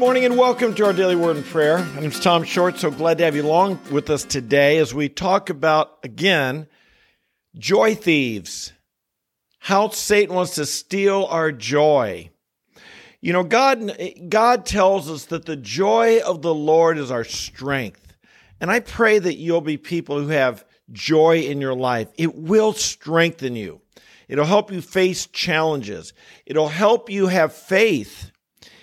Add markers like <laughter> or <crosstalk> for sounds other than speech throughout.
morning and welcome to our daily word and prayer. My name is Tom Short. So glad to have you along with us today as we talk about again joy thieves. How Satan wants to steal our joy. You know, God God tells us that the joy of the Lord is our strength. And I pray that you'll be people who have joy in your life. It will strengthen you. It'll help you face challenges. It'll help you have faith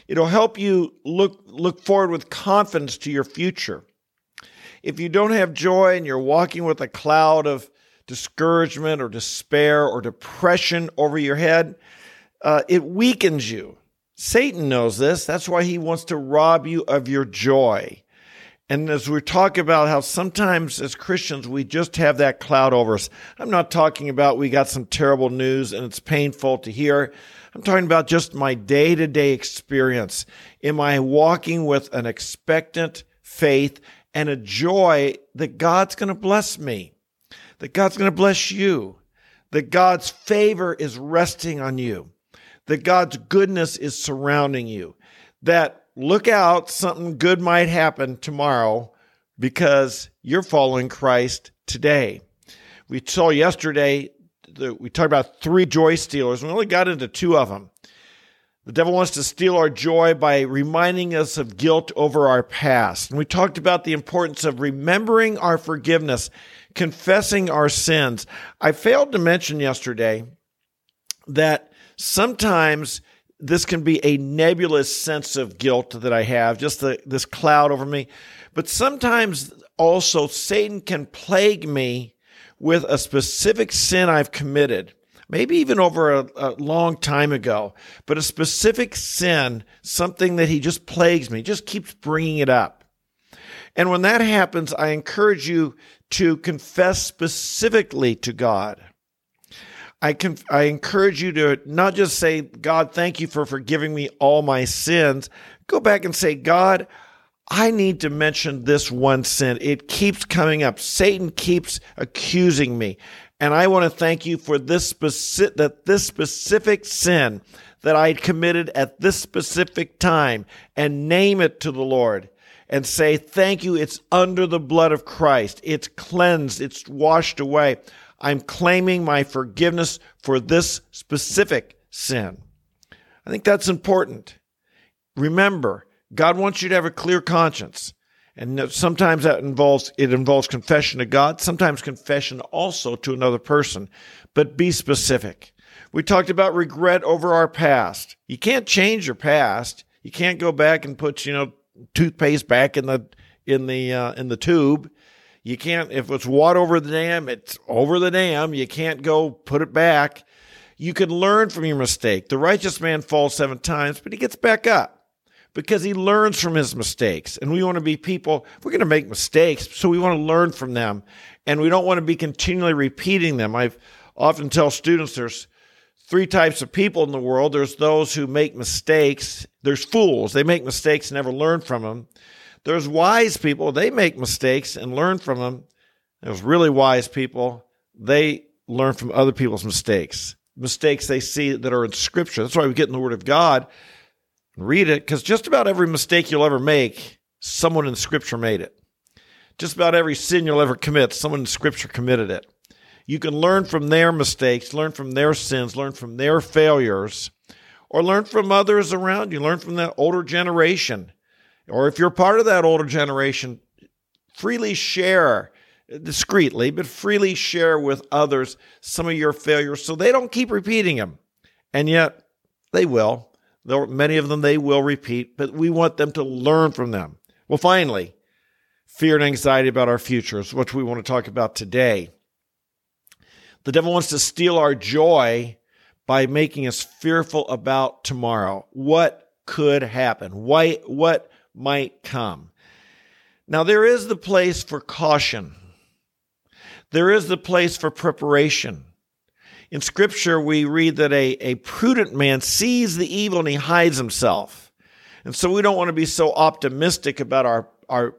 It'll help you look, look forward with confidence to your future. If you don't have joy and you're walking with a cloud of discouragement or despair or depression over your head, uh, it weakens you. Satan knows this. That's why he wants to rob you of your joy. And as we talk about how sometimes as Christians, we just have that cloud over us. I'm not talking about we got some terrible news and it's painful to hear. I'm talking about just my day to day experience. Am I walking with an expectant faith and a joy that God's going to bless me, that God's going to bless you, that God's favor is resting on you, that God's goodness is surrounding you, that look out, something good might happen tomorrow because you're following Christ today. We saw yesterday the, we talked about three joy stealers. We only got into two of them. The devil wants to steal our joy by reminding us of guilt over our past. And we talked about the importance of remembering our forgiveness, confessing our sins. I failed to mention yesterday that sometimes this can be a nebulous sense of guilt that I have, just the, this cloud over me. But sometimes also Satan can plague me with a specific sin I've committed, maybe even over a, a, long time ago, but a specific sin, something that he just plagues me, just keeps bringing it up. And when that happens, I encourage you to confess specifically to God. I can I encourage you to not just say, God, thank you for forgiving me all my sins. Go back and say, God, I need to mention this one sin. It keeps coming up. Satan keeps accusing me. And I want to thank you for this specific, that this specific sin that I committed at this specific time and name it to the Lord and say, thank you. It's under the blood of Christ. It's cleansed. It's washed away. I'm claiming my forgiveness for this specific sin. I think that's important. Remember, God wants you to have a clear conscience. And sometimes that involves it involves confession to God, sometimes confession also to another person. But be specific. We talked about regret over our past. You can't change your past. You can't go back and put, you know, toothpaste back in the in the uh, in the tube. You can't if it's water over the dam, it's over the dam. You can't go put it back. You can learn from your mistake. The righteous man falls seven times, but he gets back up because he learns from his mistakes. And we want to be people, we're going to make mistakes, so we want to learn from them. And we don't want to be continually repeating them. I often tell students there's three types of people in the world there's those who make mistakes, there's fools, they make mistakes and never learn from them. There's wise people, they make mistakes and learn from them. There's really wise people, they learn from other people's mistakes, mistakes they see that are in Scripture. That's why we get in the Word of God Read it because just about every mistake you'll ever make, someone in Scripture made it. Just about every sin you'll ever commit, someone in Scripture committed it. You can learn from their mistakes, learn from their sins, learn from their failures, or learn from others around you, learn from that older generation. Or if you're part of that older generation, freely share discreetly, but freely share with others some of your failures so they don't keep repeating them. And yet they will many of them they will repeat, but we want them to learn from them. Well, finally, fear and anxiety about our futures, which we want to talk about today. The devil wants to steal our joy by making us fearful about tomorrow. What could happen? Why, what might come? Now, there is the place for caution. There is the place for preparation in scripture, we read that a, a prudent man sees the evil and he hides himself. And so we don't want to be so optimistic about our, our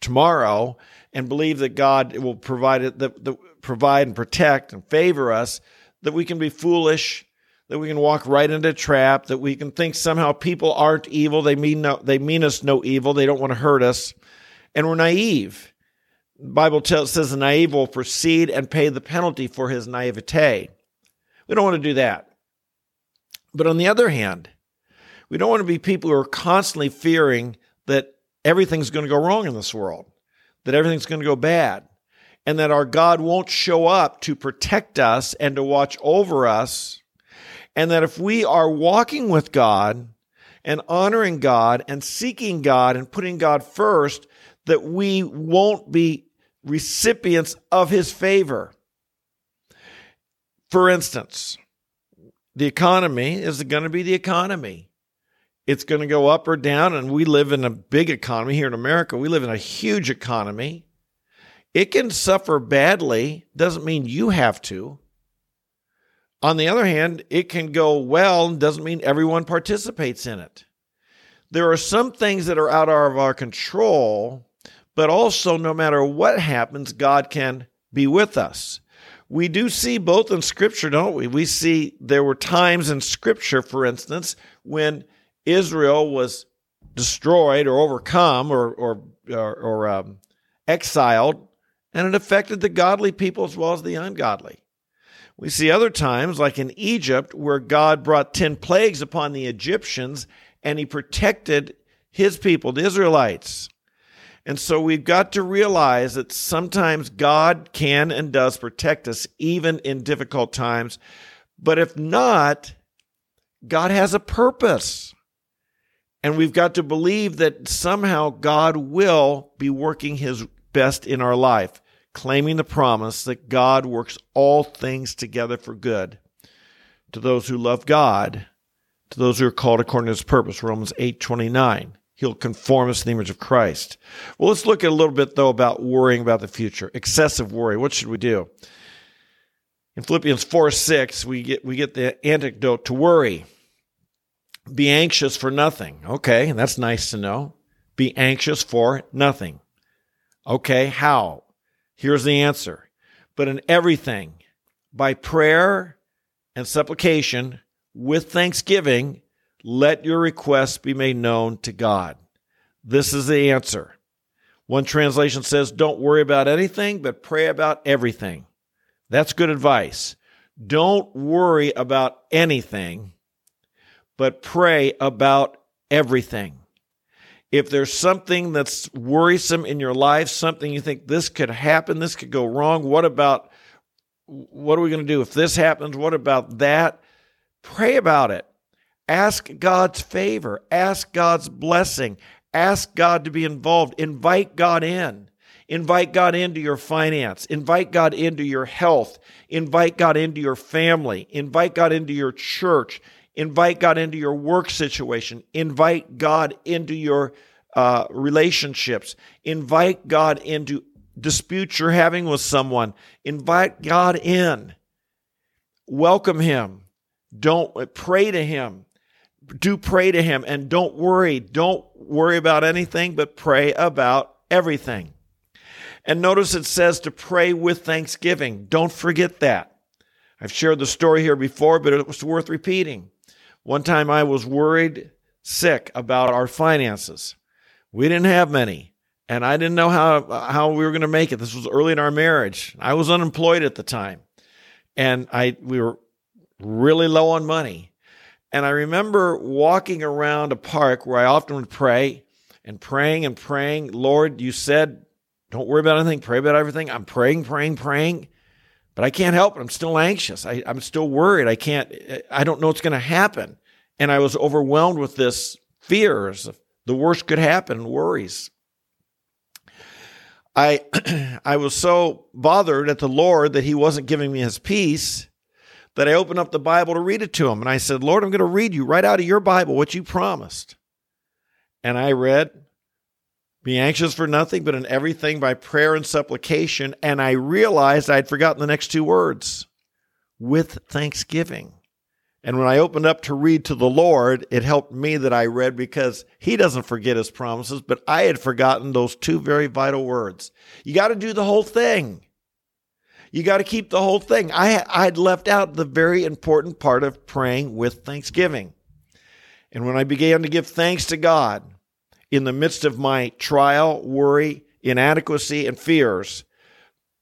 tomorrow and believe that God will provide it, that, the, provide and protect and favor us that we can be foolish, that we can walk right into a trap, that we can think somehow people aren't evil, they mean no, they mean us no evil, they don't want to hurt us, and we're naive. The Bible tells, says the naive will proceed and pay the penalty for his naivete. We don't want to do that. But on the other hand, we don't want to be people who are constantly fearing that everything's going to go wrong in this world, that everything's going to go bad, and that our God won't show up to protect us and to watch over us. And that if we are walking with God and honoring God and seeking God and putting God first, that we won't be recipients of his favor. For instance, the economy is going to be the economy. It's going to go up or down, and we live in a big economy here in America. We live in a huge economy. It can suffer badly, doesn't mean you have to. On the other hand, it can go well, doesn't mean everyone participates in it. There are some things that are out of our control, but also, no matter what happens, God can be with us. We do see both in Scripture, don't we? We see there were times in Scripture, for instance, when Israel was destroyed or overcome or, or, or, or um, exiled, and it affected the godly people as well as the ungodly. We see other times, like in Egypt, where God brought 10 plagues upon the Egyptians and he protected his people, the Israelites. And so we've got to realize that sometimes God can and does protect us even in difficult times. But if not, God has a purpose. And we've got to believe that somehow God will be working his best in our life, claiming the promise that God works all things together for good to those who love God, to those who are called according to his purpose. Romans 8 29. He'll conform us to the image of Christ. Well, let's look at a little bit, though, about worrying about the future. Excessive worry. What should we do? In Philippians 4 6, we get, we get the antidote to worry. Be anxious for nothing. Okay, and that's nice to know. Be anxious for nothing. Okay, how? Here's the answer. But in everything, by prayer and supplication, with thanksgiving, let your requests be made known to God. This is the answer. One translation says, Don't worry about anything, but pray about everything. That's good advice. Don't worry about anything, but pray about everything. If there's something that's worrisome in your life, something you think this could happen, this could go wrong, what about what are we going to do if this happens? What about that? Pray about it. Ask God's favor, ask God's blessing, ask God to be involved, invite God in. Invite God into your finance. Invite God into your health. Invite God into your family. Invite God into your church. Invite God into your work situation. Invite God into your uh, relationships. Invite God into disputes you're having with someone. Invite God in. Welcome Him. Don't pray to Him do pray to him and don't worry. Don't worry about anything, but pray about everything. And notice it says to pray with thanksgiving. Don't forget that. I've shared the story here before, but it was worth repeating. One time I was worried sick about our finances. We didn't have many, and I didn't know how, how we were going to make it. This was early in our marriage. I was unemployed at the time, and I we were really low on money. And I remember walking around a park where I often would pray and praying and praying. Lord, you said, don't worry about anything, pray about everything. I'm praying, praying, praying, but I can't help it. I'm still anxious. I, am still worried. I can't, I don't know what's going to happen. And I was overwhelmed with this fears. Of the worst could happen, worries. I, <clears throat> I was so bothered at the Lord that He wasn't giving me His peace that I opened up the Bible to read it to him. And I said, Lord, I'm going to read you right out of your Bible what you promised. And I read, Be anxious for nothing, but in everything by prayer and supplication. And I realized I'd forgotten the next two words with thanksgiving. And when I opened up to read to the Lord, it helped me that I read because He doesn't forget His promises, but I had forgotten those two very vital words. You got to do the whole thing. You got to keep the whole thing. I I'd left out the very important part of praying with thanksgiving. And when I began to give thanks to God in the midst of my trial, worry, inadequacy, and fears,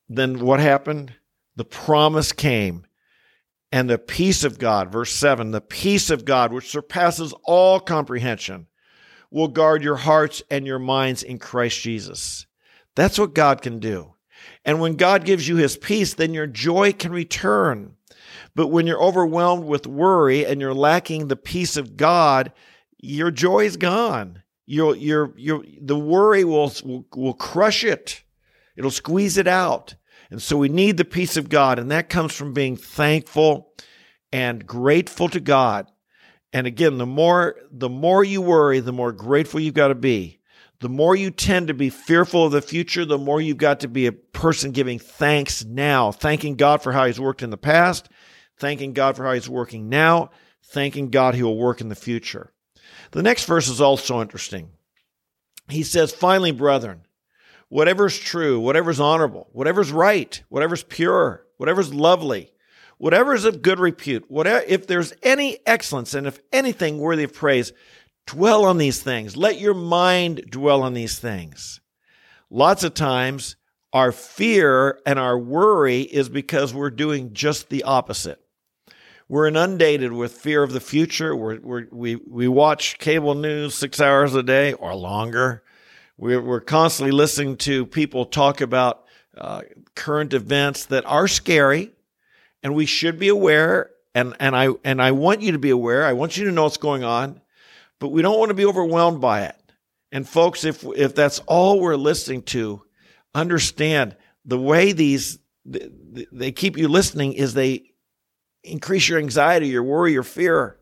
then what happened? The promise came. And the peace of God, verse 7, the peace of God, which surpasses all comprehension, will guard your hearts and your minds in Christ Jesus. That's what God can do. And when God gives you his peace, then your joy can return. But when you're overwhelmed with worry and you're lacking the peace of God, your joy is gone. Your, your, your, the worry will, will, will crush it. It'll squeeze it out. And so we need the peace of God, and that comes from being thankful and grateful to God. And again, the more the more you worry, the more grateful you've got to be. The more you tend to be fearful of the future, the more you've got to be a person giving thanks now, thanking God for how he's worked in the past, thanking God for how he's working now, thanking God he will work in the future. The next verse is also interesting. He says, Finally, brethren, whatever's true, whatever's honorable, whatever's right, whatever's pure, whatever's lovely, whatever is of good repute, whatever, if there's any excellence and if anything worthy of praise, dwell on these things. Let your mind dwell on these things. Lots of times, our fear and our worry is because we're doing just the opposite. We're inundated with fear of the future. We're, we're, we we watch cable news six hours a day or longer. We're, we're constantly listening to people talk about uh, current events that are scary, and we should be aware. And and I and I want you to be aware. I want you to know what's going on, but we don't want to be overwhelmed by it. And folks, if if that's all we're listening to, understand the way these they keep you listening is they increase your anxiety, your worry, your fear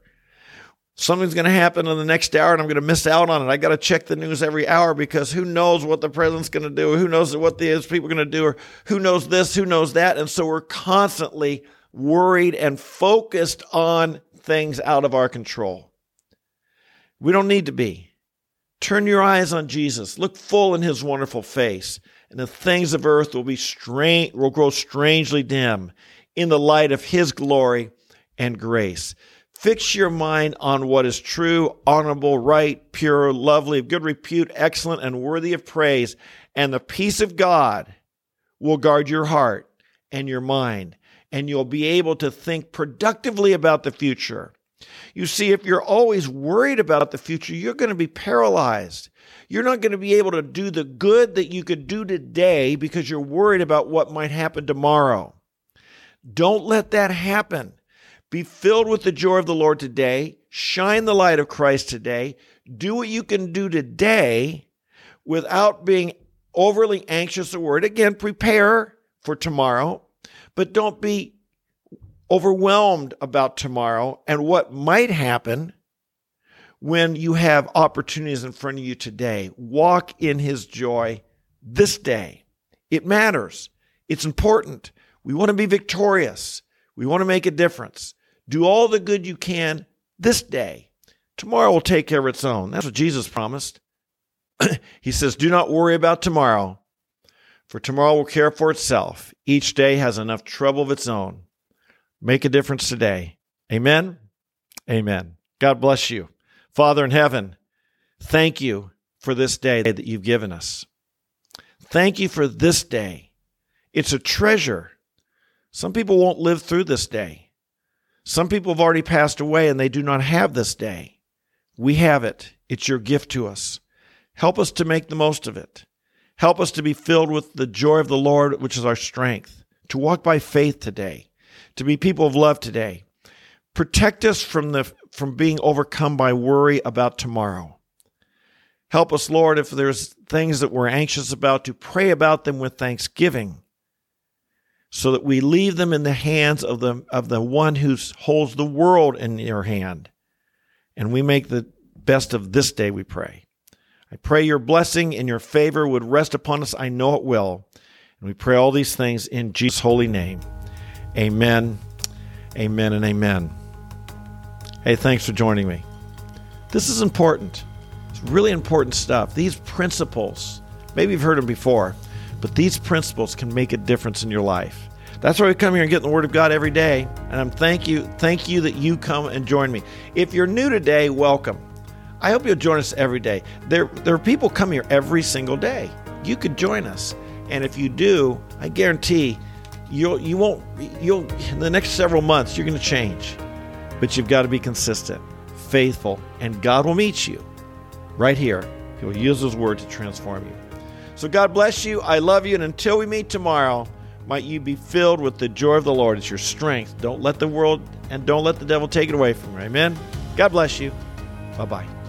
something's going to happen in the next hour and I'm going to miss out on it. I got to check the news every hour because who knows what the president's going to do? Who knows what these people are going to do? Or who knows this? Who knows that? And so we're constantly worried and focused on things out of our control. We don't need to be. Turn your eyes on Jesus. Look full in his wonderful face, and the things of earth will be strange, will grow strangely dim in the light of his glory and grace. Fix your mind on what is true, honorable, right, pure, lovely, of good repute, excellent, and worthy of praise. And the peace of God will guard your heart and your mind, and you'll be able to think productively about the future. You see, if you're always worried about the future, you're going to be paralyzed. You're not going to be able to do the good that you could do today because you're worried about what might happen tomorrow. Don't let that happen. Be filled with the joy of the Lord today. Shine the light of Christ today. Do what you can do today without being overly anxious or worried. Again, prepare for tomorrow, but don't be overwhelmed about tomorrow and what might happen when you have opportunities in front of you today. Walk in His joy this day. It matters. It's important. We want to be victorious. We want to make a difference. Do all the good you can this day. Tomorrow will take care of its own. That's what Jesus promised. <clears throat> he says, Do not worry about tomorrow, for tomorrow will care for itself. Each day has enough trouble of its own. Make a difference today. Amen. Amen. God bless you. Father in heaven, thank you for this day that you've given us. Thank you for this day. It's a treasure. Some people won't live through this day. Some people have already passed away and they do not have this day. We have it. It's your gift to us. Help us to make the most of it. Help us to be filled with the joy of the Lord, which is our strength, to walk by faith today, to be people of love today. Protect us from the from being overcome by worry about tomorrow. Help us, Lord, if there's things that we're anxious about, to pray about them with thanksgiving so that we leave them in the hands of the of the one who holds the world in your hand. And we make the best of this day we pray. I pray your blessing and your favor would rest upon us. I know it will. And we pray all these things in jesus holy name. Amen amen and amen. Hey thanks for joining me. This is important. It's really important stuff. These principles maybe you've heard them before but these principles can make a difference in your life. That's why we come here and get the Word of God every day. And I'm thank you, thank you that you come and join me. If you're new today, welcome. I hope you'll join us every day. There, there are people come here every single day. You could join us, and if you do, I guarantee you'll you won't you'll in the next several months you're going to change. But you've got to be consistent, faithful, and God will meet you right here. He will use His word to transform you. So God bless you. I love you, and until we meet tomorrow. Might you be filled with the joy of the Lord. It's your strength. Don't let the world and don't let the devil take it away from you. Amen. God bless you. Bye bye.